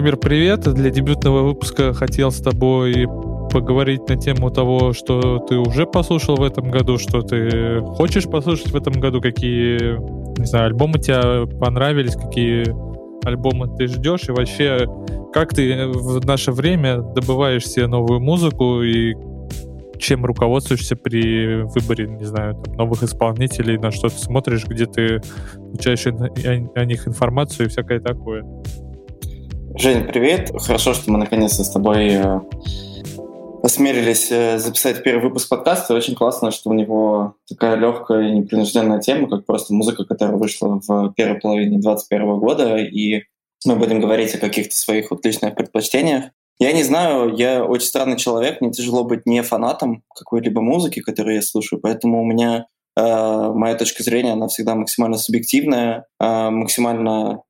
Владимир, привет. Для дебютного выпуска хотел с тобой поговорить на тему того, что ты уже послушал в этом году, что ты хочешь послушать в этом году, какие, не знаю, альбомы тебе понравились, какие альбомы ты ждешь, и вообще, как ты в наше время добываешь себе новую музыку и чем руководствуешься при выборе, не знаю, там, новых исполнителей, на что ты смотришь, где ты получаешь о, о них информацию и всякое такое. Женя, привет. Хорошо, что мы наконец-то с тобой э, осмелились э, записать первый выпуск подкаста. Очень классно, что у него такая легкая и непринужденная тема, как просто музыка, которая вышла в первой половине 2021 года, и мы будем говорить о каких-то своих вот личных предпочтениях. Я не знаю, я очень странный человек, мне тяжело быть не фанатом какой-либо музыки, которую я слушаю, поэтому у меня э, моя точка зрения, она всегда максимально субъективная, э, максимально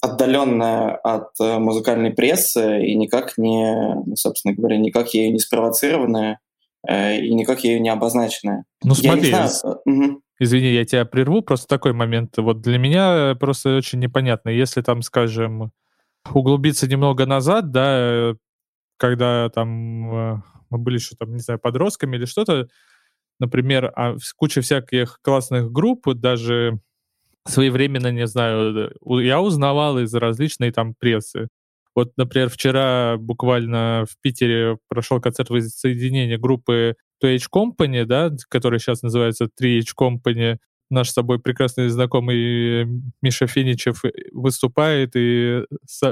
отдаленная от э, музыкальной прессы и никак не, ну, собственно говоря, никак ею не спровоцированная э, и никак ею не обозначенная. Ну смотри, я угу. извини, я тебя прерву, просто такой момент. Вот для меня просто очень непонятно, если там, скажем, углубиться немного назад, да, когда там э, мы были еще там, не знаю, подростками или что-то, например, а куча всяких классных групп, даже своевременно, не знаю, я узнавал из различной там прессы. Вот, например, вчера буквально в Питере прошел концерт воссоединения группы 2H Company, да, которая сейчас называется 3H Company, наш с тобой прекрасный знакомый Миша Финичев выступает и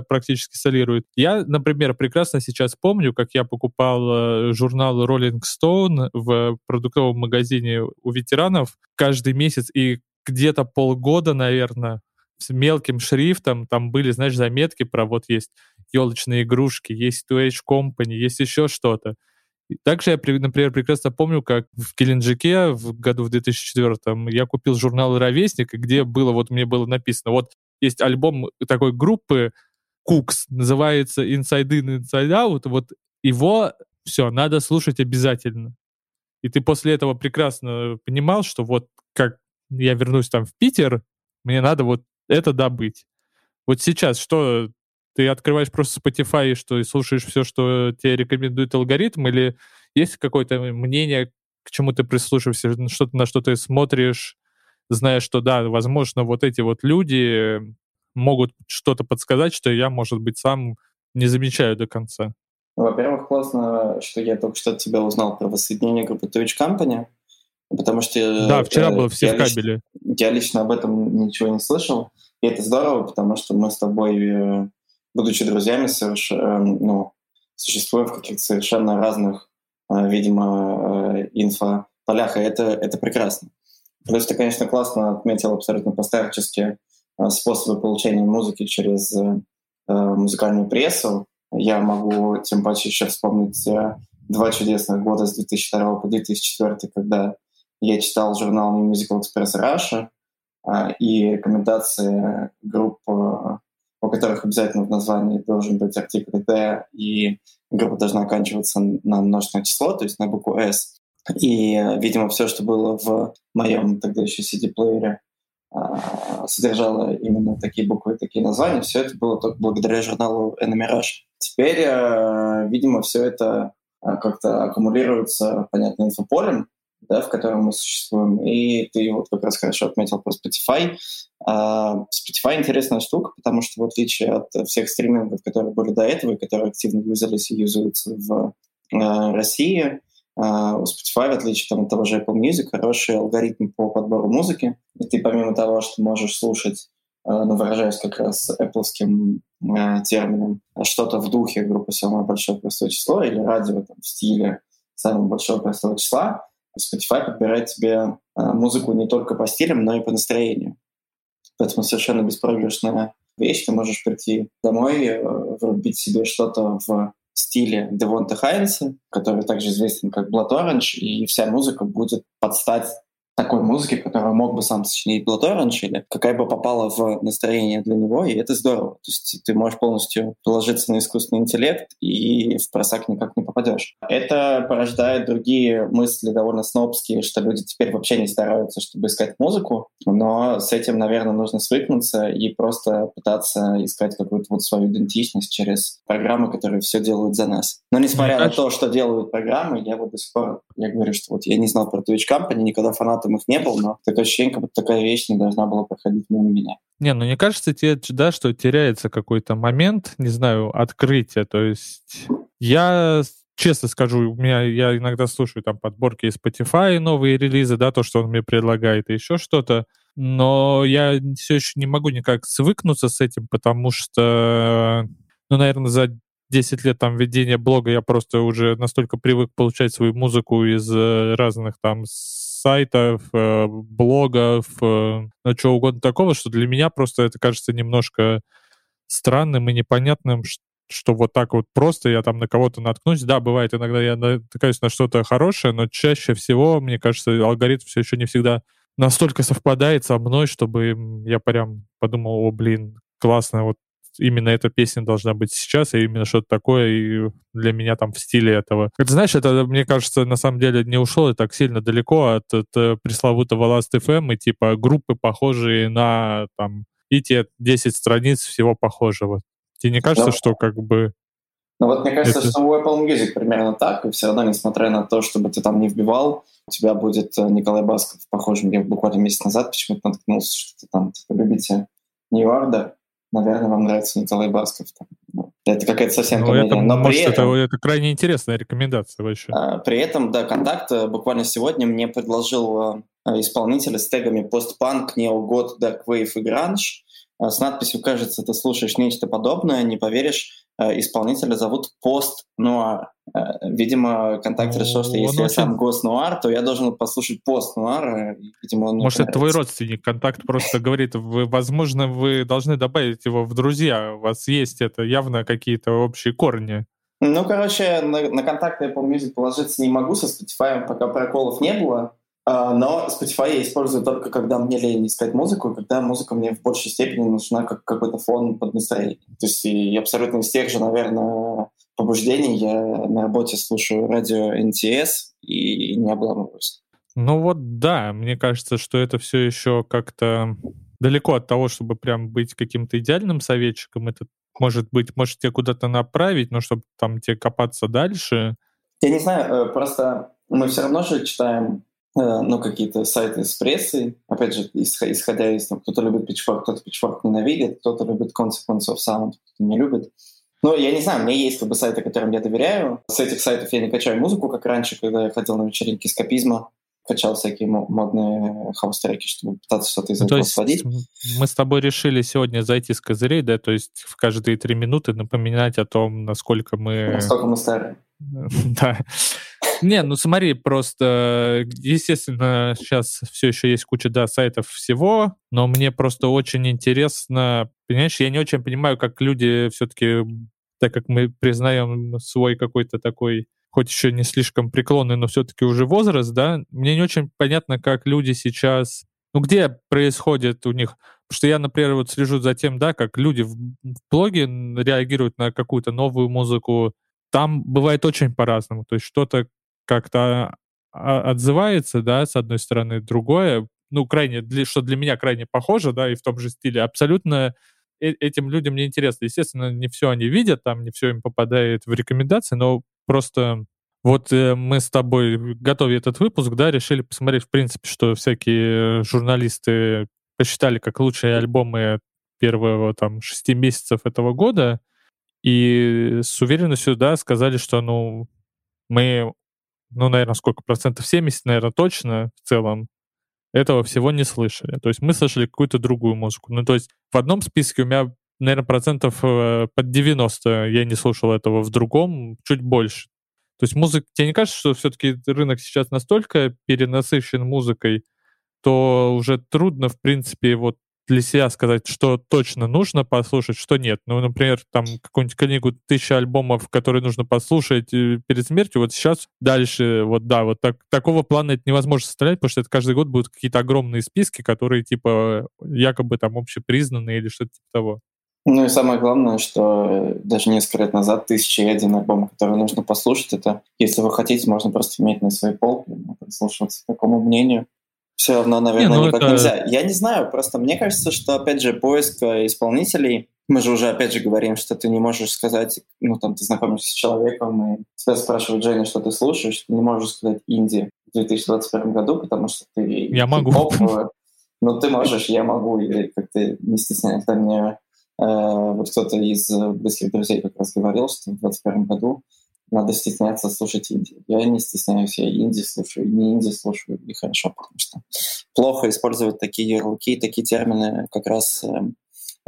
практически солирует. Я, например, прекрасно сейчас помню, как я покупал э, журнал Rolling Stone в продуктовом магазине у ветеранов каждый месяц, и где-то полгода, наверное, с мелким шрифтом, там были, знаешь, заметки про вот есть елочные игрушки, есть 2H Company, есть еще что-то. Также я, например, прекрасно помню, как в Геленджике в году в 2004 я купил журнал «Ровесник», где было, вот мне было написано, вот есть альбом такой группы Кукс, называется Inside In, Inside Out, вот его все, надо слушать обязательно. И ты после этого прекрасно понимал, что вот как я вернусь там в Питер, мне надо вот это добыть. Вот сейчас что ты открываешь просто Spotify, что и слушаешь все, что тебе рекомендует алгоритм, или есть какое-то мнение, к чему ты прислушиваешься, что на что ты смотришь, зная, что да, возможно, вот эти вот люди могут что-то подсказать, что я, может быть, сам не замечаю до конца. Ну, во-первых, классно, что я только что от тебя узнал про воссоединение группы Twitch Company, потому что... Да, вчера было все в кабеле. Лично, я лично об этом ничего не слышал, и это здорово, потому что мы с тобой э, будучи друзьями, соверш... Э, ну, существуем в каких-то совершенно разных, э, видимо, э, инфополях, и это, это прекрасно. Плюс ты, конечно, классно отметил абсолютно постарческие способы получения музыки через музыкальную прессу. Я могу тем паче еще вспомнить два чудесных года с 2002 по 2004, когда я читал журнал New Musical Express Russia и рекомендации групп у которых обязательно в названии должен быть артикль D, и группа должна оканчиваться на множественное число, то есть на букву S. И, видимо, все, что было в моем тогда еще CD-плеере, а, содержало именно такие буквы такие названия. Все это было только благодаря журналу Rush. Теперь, а, видимо, все это а, как-то аккумулируется, понятно, инфополем, да, в котором мы существуем. И ты вот как раз хорошо отметил про Spotify. Uh, Spotify интересная штука, потому что в отличие от всех стримингов, которые были до этого и которые активно юзались и юзаются в uh, России, uh, у Spotify, в отличие там, от того же Apple Music, хороший алгоритм по подбору музыки. И ты помимо того, что можешь слушать ну, выражаясь как раз Apple термином, что-то в духе группы «Самое большое простое число» или радио там, в стиле «Самого большого простого числа», Spotify подбирает тебе а, музыку не только по стилям, но и по настроению. Поэтому совершенно беспроигрышная вещь. Ты можешь прийти домой, э, врубить себе что-то в стиле Девонта Хайнса, который также известен как Blood Orange, и вся музыка будет под стать такой музыки, которую мог бы сам сочинить Orange, или какая бы попала в настроение для него, и это здорово. То есть ты можешь полностью положиться на искусственный интеллект, и в просак никак не попадешь. Это порождает другие мысли довольно снобские, что люди теперь вообще не стараются, чтобы искать музыку, но с этим, наверное, нужно свыкнуться и просто пытаться искать какую-то вот свою идентичность через программы, которые все делают за нас. Но несмотря на то, что делают программы, я вот до сих пор, я говорю, что вот я не знал про Twitch Company, никогда фанатом их не был, но такое ощущение, как будто такая вещь не должна была проходить мимо меня. Не, ну не кажется тебе, да, что теряется какой-то момент, не знаю, открытия, то есть я честно скажу, у меня я иногда слушаю там подборки из Spotify, новые релизы, да, то, что он мне предлагает, и еще что-то, но я все еще не могу никак свыкнуться с этим, потому что, ну, наверное, за 10 лет там ведения блога я просто уже настолько привык получать свою музыку из э, разных там сайтов, э, блогов, э, ну, чего угодно такого, что для меня просто это кажется немножко странным и непонятным, что вот так вот просто я там на кого-то наткнусь. Да, бывает иногда я натыкаюсь на что-то хорошее, но чаще всего, мне кажется, алгоритм все еще не всегда настолько совпадает со мной, чтобы я прям подумал, о, блин, классно, вот именно эта песня должна быть сейчас, и именно что-то такое и для меня там в стиле этого. Это, знаешь, это, мне кажется, на самом деле не ушло так сильно далеко от, от э, пресловутого Last FM и типа группы, похожие на там и те 10 страниц всего похожего. Тебе не кажется, да. что как бы ну вот мне кажется, это... что у Apple Music примерно так, и все равно, несмотря на то, чтобы ты там не вбивал, у тебя будет э, Николай Басков, похожий, я буквально месяц назад почему-то наткнулся, что ты там типа, любите Order, наверное, вам нравится Николай Басков. Там. Ну, это какая-то совсем ну, комедия. Это, Но может, при этом, это, это крайне интересная рекомендация вообще. А, при этом, да, контакт э, буквально сегодня мне предложил э, исполнитель с тегами постпанк, неогод, дарквейв и гранж. Э, с надписью «Кажется, ты слушаешь нечто подобное, не поверишь, исполнителя зовут Пост Нуар. Видимо, контакт решил, что если я сам Гос Нуар, то я должен послушать Пост Нуар. Видимо, он Может, это твой родственник. Контакт просто говорит, вы, возможно, вы должны добавить его в друзья. У вас есть это явно какие-то общие корни. Ну, короче, на, на контакт Apple Music положиться не могу, со Spotify пока проколов не было. А, но Spotify я использую только когда мне лень искать музыку, когда музыка мне в большей степени нужна как какой-то фон под настроение. То есть и абсолютно из тех же, наверное, побуждений я на работе слушаю радио НТС и не обламываюсь. Ну вот да, мне кажется, что это все еще как-то далеко от того, чтобы прям быть каким-то идеальным советчиком. Это может быть, может тебя куда-то направить, но чтобы там тебе копаться дальше. Я не знаю, э, просто мы все равно же читаем ну, какие-то сайты с прессой, опять же, исходя из того, кто-то любит Pitchfork, кто-то Pitchfork ненавидит, кто-то любит Consequence of Sound, кто-то не любит. Но я не знаю, у меня есть как бы сайты, которым я доверяю. С этих сайтов я не качаю музыку, как раньше, когда я ходил на вечеринки скопизма, качал всякие модные хаус-треки, чтобы пытаться что-то из ну, этого сводить. Мы с тобой решили сегодня зайти с козырей, да, то есть в каждые три минуты напоминать о том, насколько мы... Насколько мы старые. Да. Не, ну смотри, просто, естественно, сейчас все еще есть куча, да, сайтов всего, но мне просто очень интересно, понимаешь, я не очень понимаю, как люди все-таки, так как мы признаем свой какой-то такой хоть еще не слишком преклонный, но все-таки уже возраст, да, мне не очень понятно, как люди сейчас, ну, где происходит у них, потому что я, например, вот слежу за тем, да, как люди в, блоге реагируют на какую-то новую музыку, там бывает очень по-разному, то есть что-то как-то а, отзывается, да, с одной стороны, другое, ну, крайне, для, что для меня крайне похоже, да, и в том же стиле, абсолютно э этим людям не интересно. Естественно, не все они видят, там не все им попадает в рекомендации, но просто вот э, мы с тобой, готовя этот выпуск, да, решили посмотреть, в принципе, что всякие журналисты посчитали как лучшие альбомы первого там шести месяцев этого года, и с уверенностью, да, сказали, что, ну, мы ну, наверное, сколько процентов? 70, наверное, точно в целом этого всего не слышали. То есть мы слышали какую-то другую музыку. Ну, то есть в одном списке у меня, наверное, процентов э, под 90 я не слушал этого, в другом чуть больше. То есть музыка... Тебе не кажется, что все-таки рынок сейчас настолько перенасыщен музыкой, то уже трудно, в принципе, вот для себя сказать, что точно нужно послушать, что нет. Ну, например, там какую-нибудь книгу «Тысяча альбомов», которые нужно послушать э, перед смертью, вот сейчас дальше, вот да, вот так, такого плана это невозможно составлять, потому что это каждый год будут какие-то огромные списки, которые типа якобы там общепризнанные или что-то типа того. Ну и самое главное, что э, даже несколько лет назад «Тысяча и один альбом», который нужно послушать, это, если вы хотите, можно просто иметь на своей полке, прислушиваться к такому мнению. Все равно, наверное, не, ну никак это... нельзя. Я не знаю, просто мне кажется, что, опять же, поиск э, исполнителей, мы же уже, опять же, говорим, что ты не можешь сказать, ну, там, ты знакомишься с человеком, и тебя спрашивают, Женя, что ты слушаешь, ты не можешь сказать инди в 2021 году, потому что ты... Я могу. Поп, ну, ты можешь, я могу, и как-то не стесняюсь. Да, мне вот кто-то из близких друзей как раз говорил, что в 2021 году надо стесняться слушать инди. Я не стесняюсь, я инди слушаю, не инди слушаю, и хорошо, потому что плохо использовать такие ярлыки, такие термины как раз э,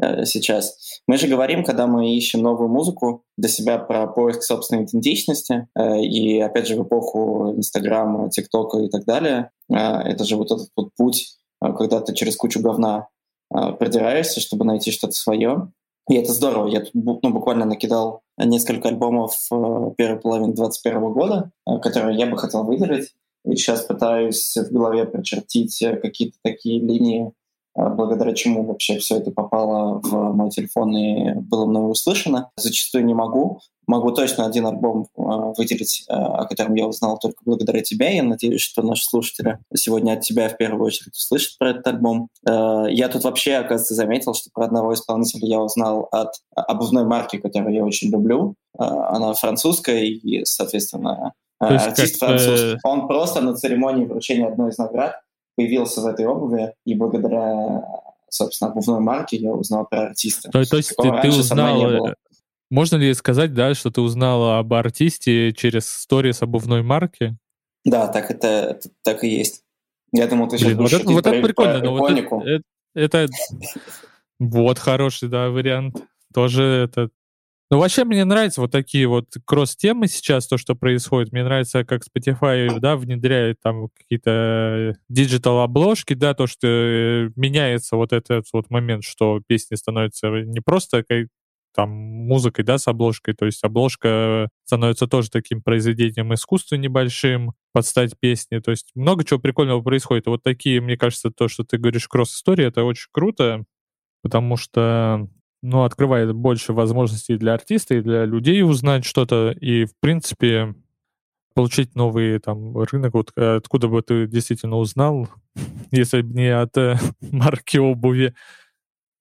э, сейчас. Мы же говорим, когда мы ищем новую музыку для себя про поиск собственной идентичности, э, и опять же в эпоху Инстаграма, ТикТока и так далее, э, это же вот этот вот путь, э, когда ты через кучу говна продираешься, чтобы найти что-то свое. И это здорово. Я тут ну, буквально накидал несколько альбомов э, первой половины 2021 года, э, которые я бы хотел выделить. И сейчас пытаюсь в голове прочертить э, какие-то такие линии, благодаря чему вообще все это попало в мой телефон и было мной услышано. Зачастую не могу, Могу точно один альбом э, выделить, э, о котором я узнал только благодаря тебе. Я надеюсь, что наши слушатели сегодня от тебя в первую очередь услышат про этот альбом. Я тут вообще, оказывается, заметил, что про одного исполнителя я узнал от обувной марки, которую я очень люблю. Она французская и, соответственно, э, артист как, французский. Он просто на церемонии вручения одной из наград появился в этой обуви, и благодаря собственно, обувной марке я узнал про артиста. То, то есть ты, ты узнал можно ли сказать, да, что ты узнала об артисте через сторис обувной марки? Да, так это, это так и есть. Я думал, ты сейчас Блин, вот это, вот это прикольно, но вот это, это, это вот хороший, да, вариант. Тоже это ну, вообще мне нравятся вот такие вот кросс-темы сейчас, то, что происходит. Мне нравится, как Spotify, да, внедряет там какие-то диджитал-обложки, да, то, что э, меняется вот этот вот момент, что песни становятся не просто там музыкой, да, с обложкой. То есть обложка становится тоже таким произведением искусства небольшим, подстать песни. То есть много чего прикольного происходит. Вот такие, мне кажется, то, что ты говоришь кросс-истории, это очень круто, потому что ну, открывает больше возможностей для артиста и для людей узнать что-то. И, в принципе, получить новый там рынок, вот откуда бы ты действительно узнал, если бы не от э, марки обуви.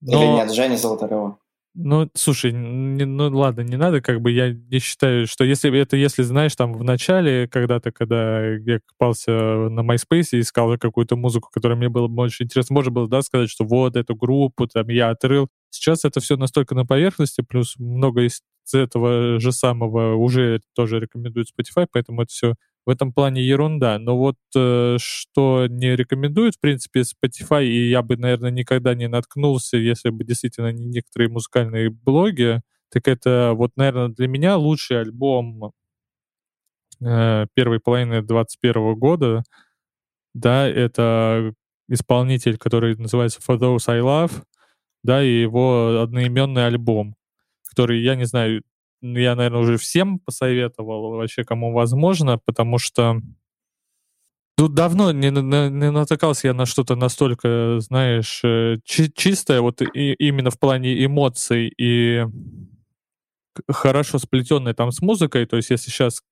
Но... Или не от Жени Золотарева. Ну, слушай, не, ну ладно, не надо, как бы я не считаю, что если это, если знаешь, там в начале, когда-то, когда я копался на MySpace и искал какую-то музыку, которая мне было бы очень интересно, можно было, да, сказать, что вот эту группу там я отрыл. Сейчас это все настолько на поверхности, плюс много из этого же самого уже тоже рекомендует Spotify, поэтому это все в этом плане ерунда. Но вот э, что не рекомендует, в принципе, Spotify, и я бы, наверное, никогда не наткнулся, если бы действительно не некоторые музыкальные блоги, так это вот, наверное, для меня лучший альбом э, первой половины 2021 года, да, это исполнитель, который называется For Those I Love, да, и его одноименный альбом, который, я не знаю, я, наверное, уже всем посоветовал, вообще кому возможно, потому что Тут давно не, не, не натыкался я на что-то настолько, знаешь, э, чи чистое, вот и, именно в плане эмоций и хорошо сплетенное там с музыкой. То есть если сейчас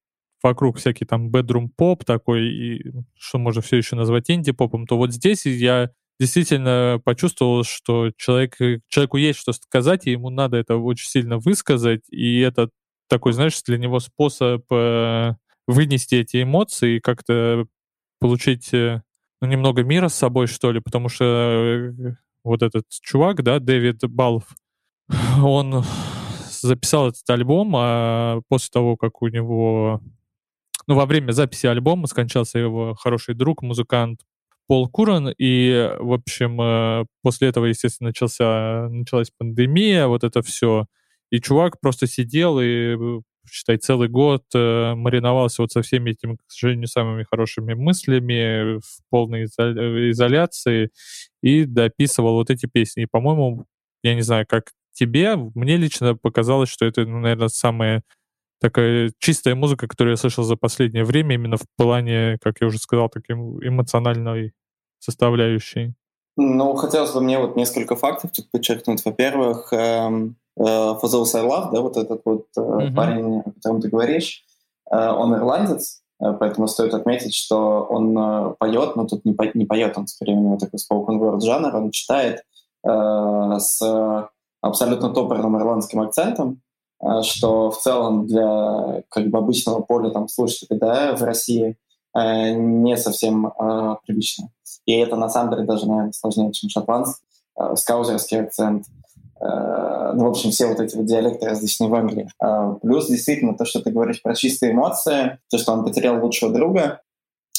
вокруг всякий там bedroom поп такой, и, что можно все еще назвать инди-попом, то вот здесь я действительно почувствовал, что человек, человеку есть что сказать, и ему надо это очень сильно высказать, и это такой, знаешь, для него способ э, вынести эти эмоции и как-то получить э, ну, немного мира с собой, что ли, потому что э, вот этот чувак, да, Дэвид Балф, он записал этот альбом, а после того, как у него ну, во время записи альбома скончался его хороший друг, музыкант Пол Куран, и, в общем, э, после этого, естественно, начался, началась пандемия, вот это все. И чувак просто сидел и считай, целый год э, мариновался вот со всеми этими, к сожалению, самыми хорошими мыслями в полной изоляции и дописывал вот эти песни. И, по-моему, я не знаю, как тебе, мне лично показалось, что это, ну, наверное, самая такая чистая музыка, которую я слышал за последнее время, именно в плане, как я уже сказал, таким эмоциональной составляющей. Ну, хотелось бы мне вот несколько фактов тут подчеркнуть. Во-первых, эм, э, I Love, да, вот этот вот э, mm-hmm. парень, о котором ты говоришь, э, он ирландец, э, поэтому стоит отметить, что он э, поет, но тут не, по, не поет, он скорее у него такой spoken word жанр, он читает э, с абсолютно топорным ирландским акцентом, что в целом для как бы обычного поля там слушателей да, в России э, не совсем э, привычно. И это на самом деле даже, наверное, сложнее, чем шотландский, э, скаузерский акцент. Э, ну, в общем, все вот эти вот диалекты различные в Англии. Э, плюс, действительно, то, что ты говоришь про чистые эмоции, то, что он потерял лучшего друга,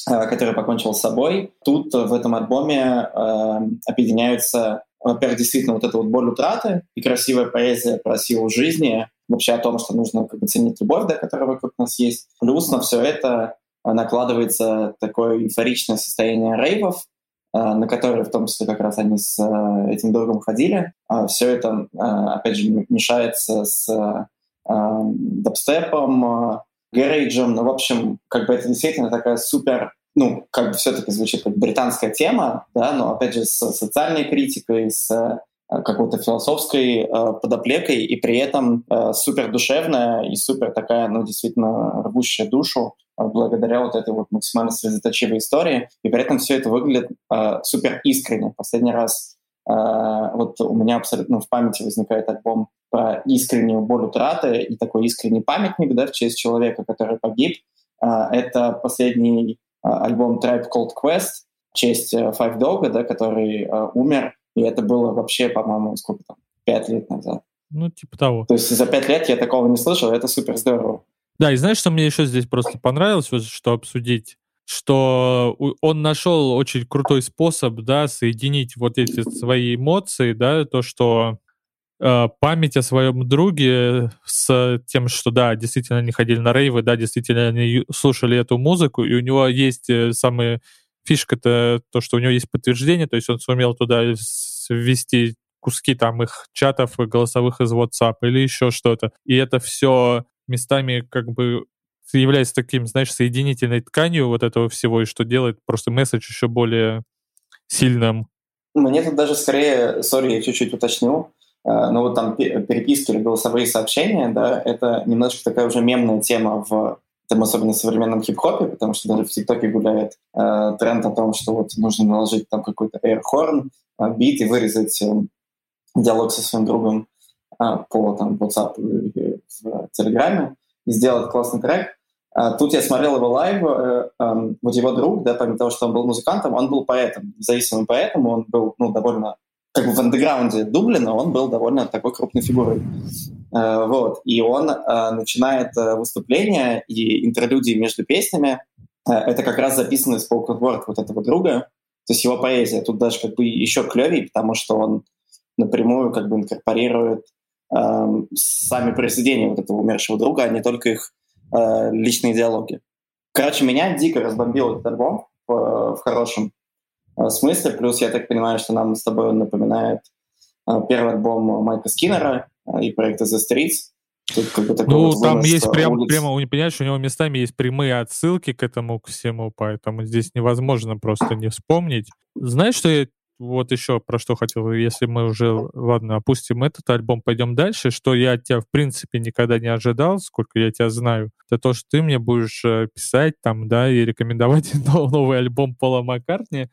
э, который покончил с собой. Тут в этом альбоме э, объединяются, во-первых, действительно вот эта вот боль утраты и красивая поэзия про силу жизни, вообще о том, что нужно как бы ценить любовь, да, которая вокруг нас есть. Плюс на все это накладывается такое эйфоричное состояние рейвов, Э, на которые в том числе как раз они с э, этим другом ходили. А Все это, опять же, мешается с дабстепом, гарейджем. Ну, в общем, как бы это действительно такая супер ну, как бы все-таки звучит как британская тема, да, но опять же с социальной критикой, с какой-то философской э, подоплекой, и при этом э, супер душевная и супер такая, ну, действительно рвущая душу э, благодаря вот этой вот максимально слезоточивой истории. И при этом все это выглядит э, супер искренне. Последний раз э, вот у меня абсолютно в памяти возникает альбом про искреннюю боль утраты и такой искренний памятник, да, в честь человека, который погиб. Э, это последний э, альбом Tribe Called Quest, в честь э, Five Dog, да, который э, умер и это было вообще, по-моему, сколько там, пять лет назад. Ну, типа того. То есть за пять лет я такого не слышал, это супер здорово. Да, и знаешь, что мне еще здесь просто понравилось, вот, что обсудить? Что он нашел очень крутой способ, да, соединить вот эти свои эмоции, да, то, что память о своем друге с тем, что, да, действительно они ходили на рейвы, да, действительно они слушали эту музыку, и у него есть э, самые фишка-то то, что у него есть подтверждение, то есть он сумел туда ввести куски там их чатов голосовых из WhatsApp или еще что-то. И это все местами как бы является таким, знаешь, соединительной тканью вот этого всего, и что делает просто месседж еще более сильным. Мне тут даже скорее, sorry, я чуть-чуть уточню, э, но вот там переписки или голосовые сообщения, да, это немножко такая уже мемная тема в там особенно в современном хип-хопе, потому что даже в ТикТоке гуляет э, тренд о том, что вот нужно наложить там какой-то air-horn, э, бит и вырезать э, диалог со своим другом э, по там, WhatsApp или в Телеграме и сделать классный трек. А тут я смотрел его live, э, э, вот его друг, да, помимо того, что он был музыкантом, он был поэтом, независимым поэтом, он был ну, довольно как бы в андеграунде Дублина он был довольно такой крупной фигурой. Э, вот. И он э, начинает э, выступление и интерлюдии между песнями. Это как раз записанный spoken word вот этого друга. То есть его поэзия тут даже как бы еще клевее, потому что он напрямую как бы инкорпорирует э, сами произведения вот этого умершего друга, а не только их личные диалоги. Короче, меня дико разбомбил этот альбом в, хорошем смысле. Плюс я так понимаю, что нам с тобой он напоминает э, первый альбом Майка Скиннера э, и проекта The Streets. Тут как бы ну, вот там есть прям, улиц. прямо, понимаешь, у него местами есть прямые отсылки к этому к всему, поэтому здесь невозможно просто не вспомнить. Знаешь, что я вот еще про что хотел, если мы уже, ладно, опустим этот альбом, пойдем дальше, что я от тебя, в принципе, никогда не ожидал, сколько я тебя знаю, это то, что ты мне будешь писать там, да, и рекомендовать новый альбом Пола Маккартни,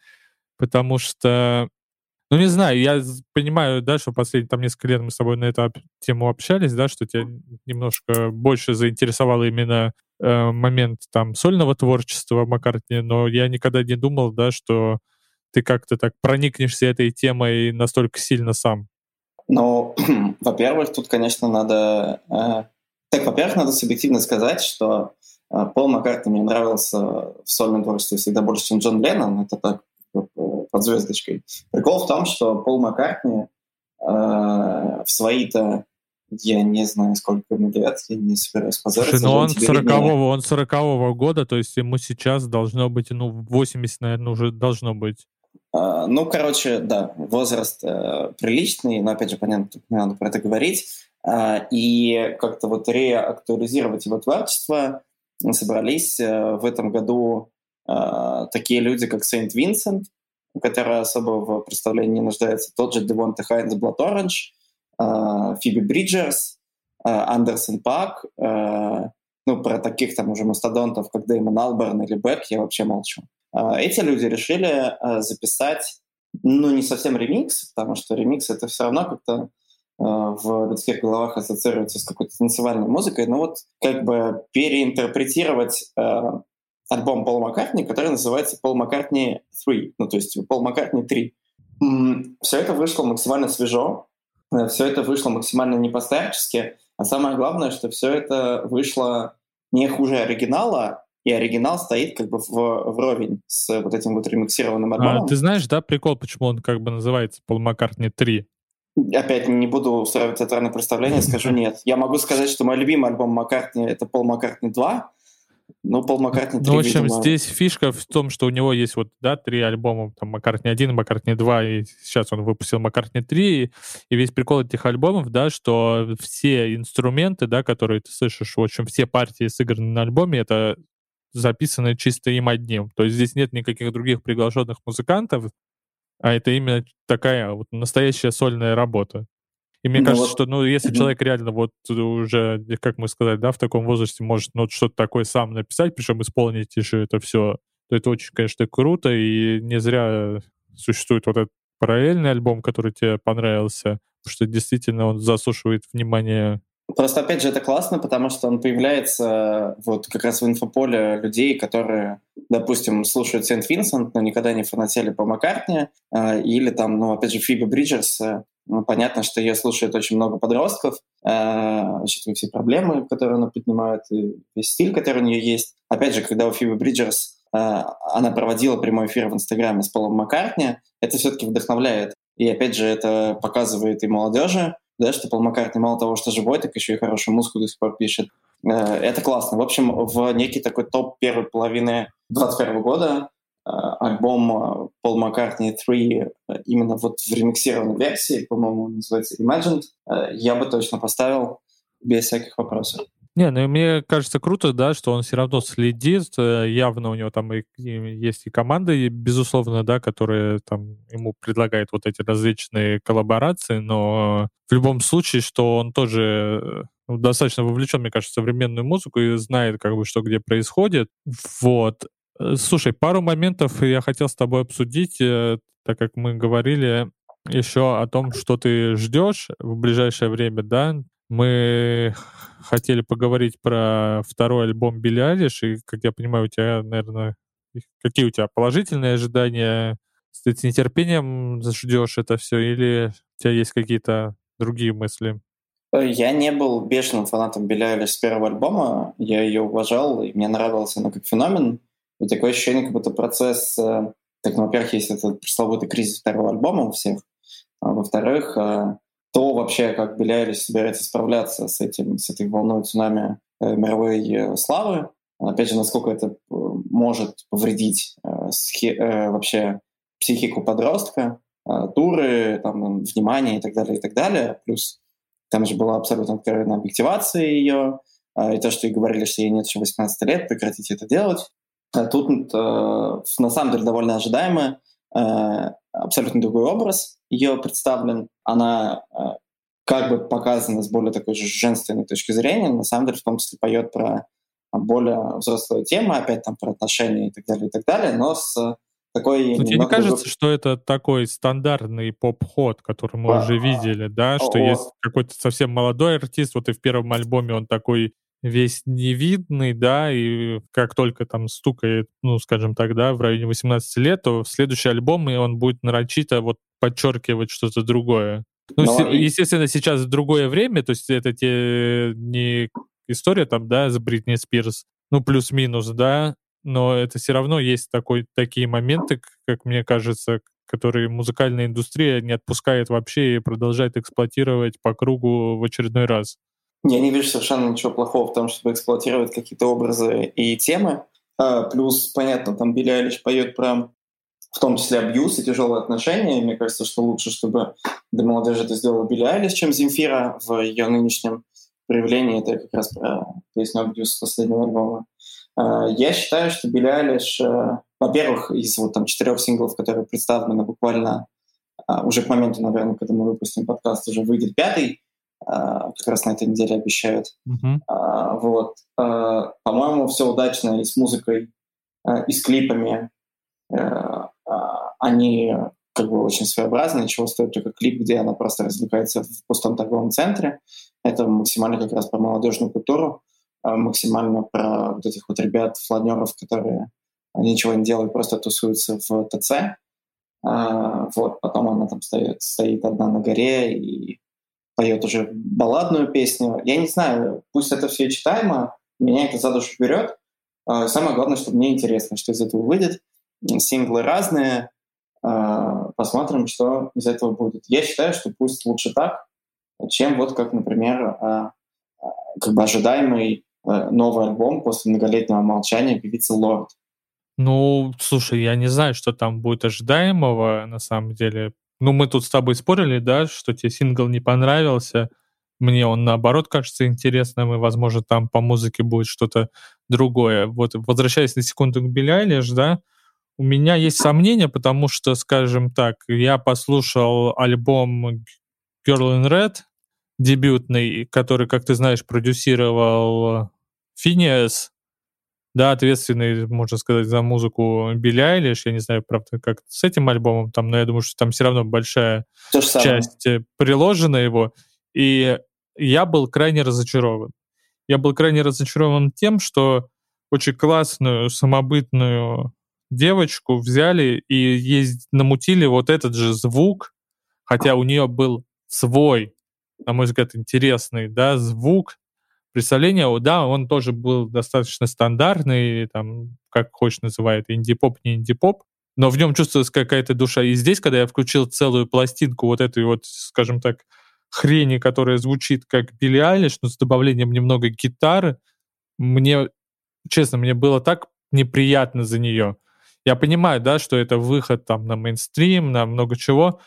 потому что, ну, не знаю, я понимаю, да, что последние там несколько лет мы с тобой на эту тему общались, да, что тебя немножко больше заинтересовал именно э, момент там сольного творчества Маккартни, но я никогда не думал, да, что ты как-то так проникнешься этой темой настолько сильно сам. Ну, во-первых, тут, конечно, надо... Э, так, во-первых, надо субъективно сказать, что э, Пол Маккартни мне нравился в сольном творчестве всегда больше, чем Джон Леннон. Это так под звездочкой. Прикол в том, что Пол Маккартни э, в свои-то Я не знаю, сколько ему лет, я не собираюсь позориться. Слушай, ну он 40-го, он 40 года, то есть ему сейчас должно быть, ну, 80, наверное, уже должно быть. А, ну, короче, да, возраст э, приличный, но, опять же, понятно, не надо про это говорить. А, и как-то вот реактуализировать его творчество собрались э, в этом году э, такие люди, как Сейнт Винсент, который особо в представлении не нуждается, тот же Девонте Хайнс Блат Оранж, Фиби Бриджерс, Андерсон Пак, ну, про таких там уже мастодонтов, как Дэймон Алберн или Бек, я вообще молчу. Эти люди решили записать, ну, не совсем ремикс, потому что ремикс — это все равно как-то в людских головах ассоциируется с какой-то танцевальной музыкой, но вот как бы переинтерпретировать альбом Пола Маккартни, который называется Пол Маккартни 3, ну то есть Пол Маккартни 3. Все это вышло максимально свежо, э, все это вышло максимально не постарчески, а самое главное, что все это вышло не хуже оригинала, и оригинал стоит как бы в, вровень с вот этим вот ремиксированным а альбомом. А, ты знаешь, да, прикол, почему он как бы называется Пол Маккартни 3? Опять не буду устраивать театральное представление, скажу нет. Я могу сказать, что мой любимый альбом Маккартни — это Пол Маккартни 2, ну, Пол Маккартни 3, Ну, в общем, видимо... здесь фишка в том, что у него есть вот, да, три альбома, там, Маккартни 1, Маккартни 2, и сейчас он выпустил Маккартни 3, и весь прикол этих альбомов, да, что все инструменты, да, которые ты слышишь, в общем, все партии сыграны на альбоме, это записаны чисто им одним. То есть здесь нет никаких других приглашенных музыкантов, а это именно такая вот настоящая сольная работа. И мне ну, кажется, вот. что, ну, если человек реально вот уже, как мы сказали, да, в таком возрасте может ну, что-то такое сам написать, причем исполнить еще это все, то это очень, конечно, круто, и не зря существует вот этот параллельный альбом, который тебе понравился, потому что действительно он засушивает внимание Просто, опять же, это классно, потому что он появляется вот как раз в инфополе людей, которые, допустим, слушают Сент Винсент, но никогда не фанатели по Маккартни, э, или там, ну, опять же, Фиби Бриджерс, э, ну, понятно, что ее слушает очень много подростков, э, учитывая все проблемы, которые она поднимает, и весь стиль, который у нее есть. Опять же, когда у Фиби Бриджерс э, она проводила прямой эфир в Инстаграме с Полом Маккартни, это все-таки вдохновляет. И опять же, это показывает и молодежи, да, что Пол Маккартни мало того, что живой, так еще и хорошую музыку до сих пор пишет. Э, это классно. В общем, в некий такой топ первой половины 2021 года э, альбом Пол Маккартни 3 именно вот в ремиксированной версии, по-моему, называется Imagined, я бы точно поставил без всяких вопросов. Не, ну мне кажется круто, да, что он все равно следит, э, явно у него там и, и есть и команды, безусловно, да, которые там ему предлагают вот эти различные коллаборации, но в любом случае, что он тоже э, ну, достаточно вовлечен, мне кажется, в современную музыку и знает, как бы, что где происходит. Вот. Э, слушай, пару моментов я хотел с тобой обсудить, так как мы говорили еще о том, что ты ждешь в ближайшее время, да, мы хотели поговорить про второй альбом Билли Айлиш, и, как я понимаю, у тебя, наверное, какие у тебя положительные ожидания? Ты с нетерпением ждешь это все, или у тебя есть какие-то другие мысли? Я не был бешеным фанатом Билли Айлиш с первого альбома. Я ее уважал, и мне нравилась она как феномен. И такое ощущение, как будто процесс... Э, так, ну, во-первых, есть этот пресловутый кризис второго альбома у всех. А во-вторых, э, то вообще, как Айлиш собирается справляться с этим, с этой волной цунами э, мировой э, славы. Опять же, насколько это э, может повредить э, э, вообще психику подростка, э, туры, там, внимание и так далее, и так далее. Плюс там же была абсолютно откровенная объективация ее, э, и то, что и говорили, что ей нет еще 18 лет, прекратите это делать. А тут э, на самом деле довольно ожидаемо э, абсолютно другой образ ее представлен. Она э, как бы показана с более такой же женственной точки зрения, на самом деле в том числе поет про более взрослые темы, опять там про отношения и так далее, и так далее, но с такой... Но тебе не кажется, другой... что это такой стандартный поп-ход, который мы а, уже видели, да, что о, есть какой-то совсем молодой артист, вот и в первом альбоме он такой весь невидный, да, и как только там стукает, ну, скажем так, да, в районе 18 лет, то в следующий альбом и он будет нарочито вот подчеркивать что-то другое. Ну, Но... естественно, сейчас другое время, то есть это те не история там, да, с Бритни Спирс, ну, плюс-минус, да, но это все равно есть такой, такие моменты, как мне кажется, который музыкальная индустрия не отпускает вообще и продолжает эксплуатировать по кругу в очередной раз. Я не вижу совершенно ничего плохого в том, чтобы эксплуатировать какие-то образы и темы. А, плюс, понятно, там Билли Айлиш поет про в том числе абьюз и тяжелые отношения. И мне кажется, что лучше, чтобы для молодежи это сделала Билли Айлиш, чем Земфира в ее нынешнем проявлении. Это как раз про песню «Абьюз» последнего альбома. А, я считаю, что Билли Айлиш, э, во-первых, из вот там четырех синглов, которые представлены буквально а, уже к моменту, наверное, когда мы выпустим подкаст, уже выйдет пятый, как раз на этой неделе обещают. Mm-hmm. Вот. По-моему, все удачно и с музыкой, и с клипами. Они как бы очень своеобразные, чего стоит только клип, где она просто развлекается в пустом торговом центре. Это максимально как раз про молодежную культуру, максимально про вот этих вот ребят, фланеров, которые ничего не делают, просто тусуются в ТЦ. Вот, потом она там стоит, стоит одна на горе и поет уже балладную песню. Я не знаю, пусть это все читаемо, меня это за душу берет. А, самое главное, чтобы мне интересно, что из этого выйдет. Синглы разные, а, посмотрим, что из этого будет. Я считаю, что пусть лучше так, чем вот как, например, а, как бы ожидаемый новый альбом после многолетнего молчания певицы Лорд. Ну, слушай, я не знаю, что там будет ожидаемого на самом деле. Ну, мы тут с тобой спорили, да, что тебе сингл не понравился. Мне он, наоборот, кажется интересным, и, возможно, там по музыке будет что-то другое. Вот, возвращаясь на секунду к Билли Айлиш, да, у меня есть сомнения, потому что, скажем так, я послушал альбом Girl in Red, дебютный, который, как ты знаешь, продюсировал Финиас, да, ответственный, можно сказать, за музыку Билли Айлиш. Я не знаю, правда, как с этим альбомом там, но я думаю, что там все равно большая часть э, приложена его. И я был крайне разочарован. Я был крайне разочарован тем, что очень классную, самобытную девочку взяли и есть, намутили вот этот же звук, хотя у нее был свой, на мой взгляд, интересный, да, звук, представление, да, он тоже был достаточно стандартный, там, как хочешь называет, инди-поп, не инди-поп, но в нем чувствуется какая-то душа. И здесь, когда я включил целую пластинку вот этой вот, скажем так, хрени, которая звучит как Билли Айлиш, но с добавлением немного гитары, мне, честно, мне было так неприятно за нее. Я понимаю, да, что это выход там на мейнстрим, на много чего,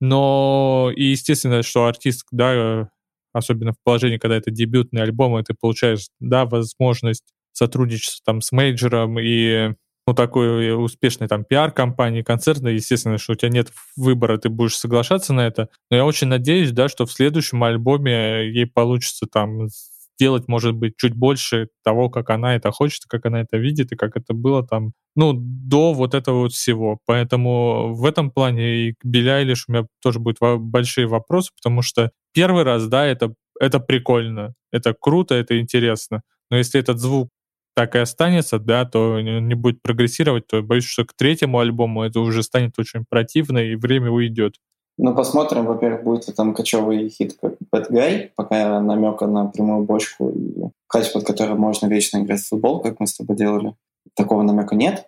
но и естественно, что артист, да, особенно в положении, когда это дебютный альбом, и ты получаешь, да, возможность сотрудничать там с мейджером и ну, такой успешной там пиар-компании, концертной, естественно, что у тебя нет выбора, ты будешь соглашаться на это. Но я очень надеюсь, да, что в следующем альбоме ей получится там сделать, может быть, чуть больше того, как она это хочет, как она это видит, и как это было там, ну, до вот этого вот всего. Поэтому в этом плане и к Билли у меня тоже будут большие вопросы, потому что первый раз, да, это, это прикольно, это круто, это интересно. Но если этот звук так и останется, да, то не будет прогрессировать, то боюсь, что к третьему альбому это уже станет очень противно, и время уйдет. Ну, посмотрим, во-первых, будет ли там кочевый хит, как Bad Guy, пока намека на прямую бочку и катч, под которой можно вечно играть в футбол, как мы с тобой делали. Такого намека нет.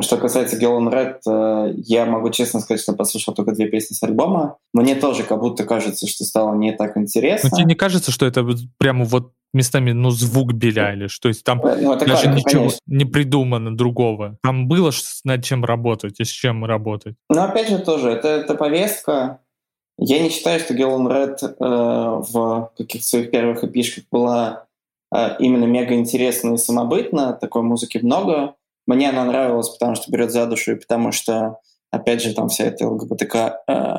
Что касается Гелон Ред, э, я могу честно сказать, что послушал только две песни с альбома. Мне тоже как будто кажется, что стало не так интересно. Но тебе не кажется, что это прямо вот местами, ну, звук Билли Айлиш. То есть там ну, даже так, ничего конечно. не придумано другого. Там было над чем работать и с чем работать. Но опять же тоже, это, это повестка. Я не считаю, что Гелон Ред э, в каких-то своих первых эпишках была э, именно мега интересна и самобытна. Такой музыки много. Мне она нравилась, потому что берет за душу и потому что, опять же, там вся эта ЛГБТК э,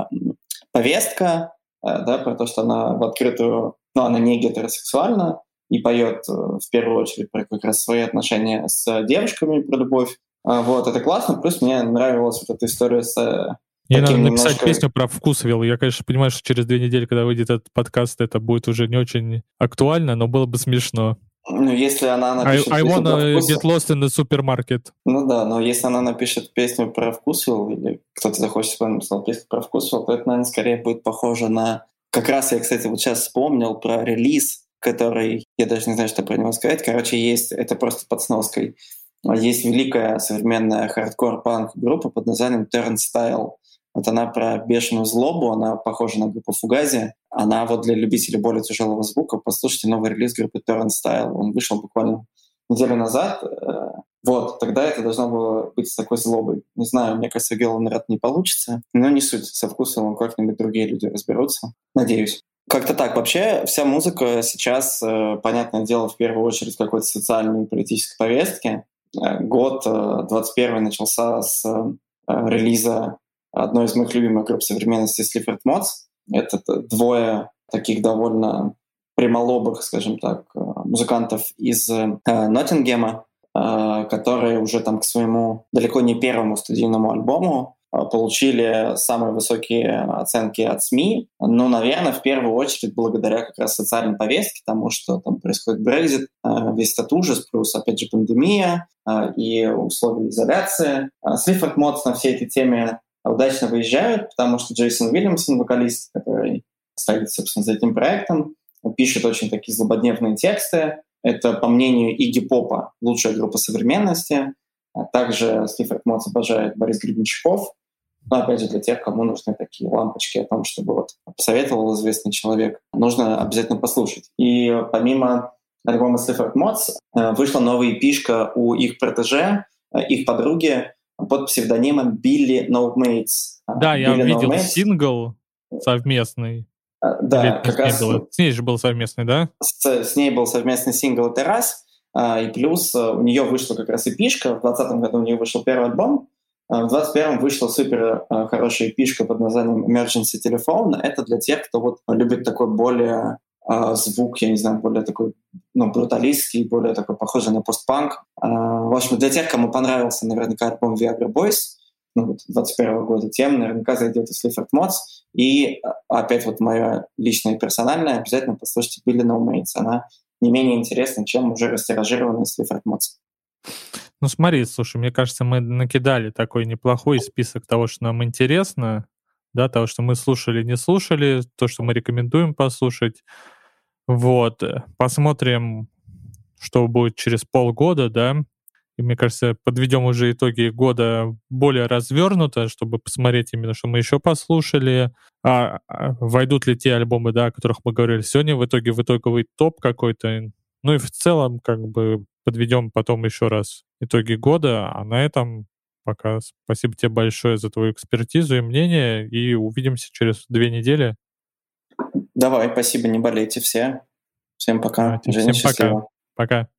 повестка, э, да, про то, что она в открытую, ну, она не гетеросексуальна, и поет э, в первую очередь про как раз свои отношения с девушками, про любовь. А, вот, это классно. Плюс мне нравилась вот эта история с э, мне надо написать немножко... песню про вкусвилл. Я, конечно, понимаю, что через две недели, когда выйдет этот подкаст, это будет уже не очень актуально, но было бы смешно. Ну, если она напишет I, I wanna get lost in the supermarket. Ну да, но если она напишет песню про вкусвилл, или кто-то захочет, чтобы она написала песню про вкусвилл, то это, наверное, скорее будет похоже на... Как раз я, кстати, вот сейчас вспомнил про релиз который, я даже не знаю, что про него сказать. Короче, есть, это просто под сноской. Есть великая современная хардкор-панк группа под названием Turnstile. Вот она про бешеную злобу, она похожа на группу Fugazi. Она вот для любителей более тяжелого звука. Послушайте новый релиз группы Turnstile. Он вышел буквально неделю назад. Э, вот, тогда это должно было быть с такой злобой. Не знаю, мне кажется, Гелан Рад не получится, но не суть. Со вкусом как-нибудь другие люди разберутся. Надеюсь. Как-то так. Вообще вся музыка сейчас, э, понятное дело, в первую очередь какой-то социальной и политической повестки. Э, год 21 начался с релиза одной из моих любимых групп современности Слифорд Mods. Это двое таких довольно прямолобых, скажем так, э, музыкантов из э, Ноттингема, э, которые уже там к своему далеко не первому студийному альбому получили самые высокие оценки от СМИ. Ну, наверное, в первую очередь благодаря как раз социальной повестке, тому, что там происходит Брекзит, весь этот ужас, плюс, опять же, пандемия и условия изоляции. Слифорд Модс на всей этой теме удачно выезжают, потому что Джейсон Уильямсон, вокалист, который стоит, собственно, за этим проектом, пишет очень такие злободневные тексты. Это, по мнению Иги Попа, лучшая группа современности. А также Стив Моц обожает Борис Гребенщиков. Но, опять же, для тех, кому нужны такие лампочки о том, чтобы вот посоветовал известный человек, нужно обязательно послушать. И помимо альбома Стив Моц вышла новая пишка у их протеже, их подруги под псевдонимом Билли No Mates. Да, Billy я видел no сингл совместный. А, да, как раз... Было. С ней же был совместный, да? С, с ней был совместный сингл «Это раз», а, и плюс а, у нее вышла как раз эпишка, в 2020 году у нее вышел первый альбом, в 2021 вышла супер хорошая эпишка под названием Emergency Telephone. Это для тех, кто вот любит такой более звук, я не знаю, более такой ну, бруталистский, более такой похожий на постпанк. В общем, для тех, кому понравился наверняка альбом Viagra Boys, ну, вот 21 года, тем наверняка зайдет и Слифорд Mods. И опять вот моя личная и персональная, обязательно послушайте No Mates. Она не менее интересна, чем уже растиражированный Слифорд Mods. Ну смотри, слушай, мне кажется, мы накидали такой неплохой список того, что нам интересно, да, того, что мы слушали, не слушали, то, что мы рекомендуем послушать. Вот, посмотрим, что будет через полгода, да, и мне кажется, подведем уже итоги года более развернуто, чтобы посмотреть именно, что мы еще послушали, а, а, войдут ли те альбомы, да, о которых мы говорили сегодня, в итоге в итоговый топ какой-то. Ну и в целом, как бы, подведем потом еще раз итоги года, а на этом пока. Спасибо тебе большое за твою экспертизу и мнение, и увидимся через две недели. Давай, спасибо, не болейте все. Всем пока. Давайте, Женя, всем счастливо. пока. Пока.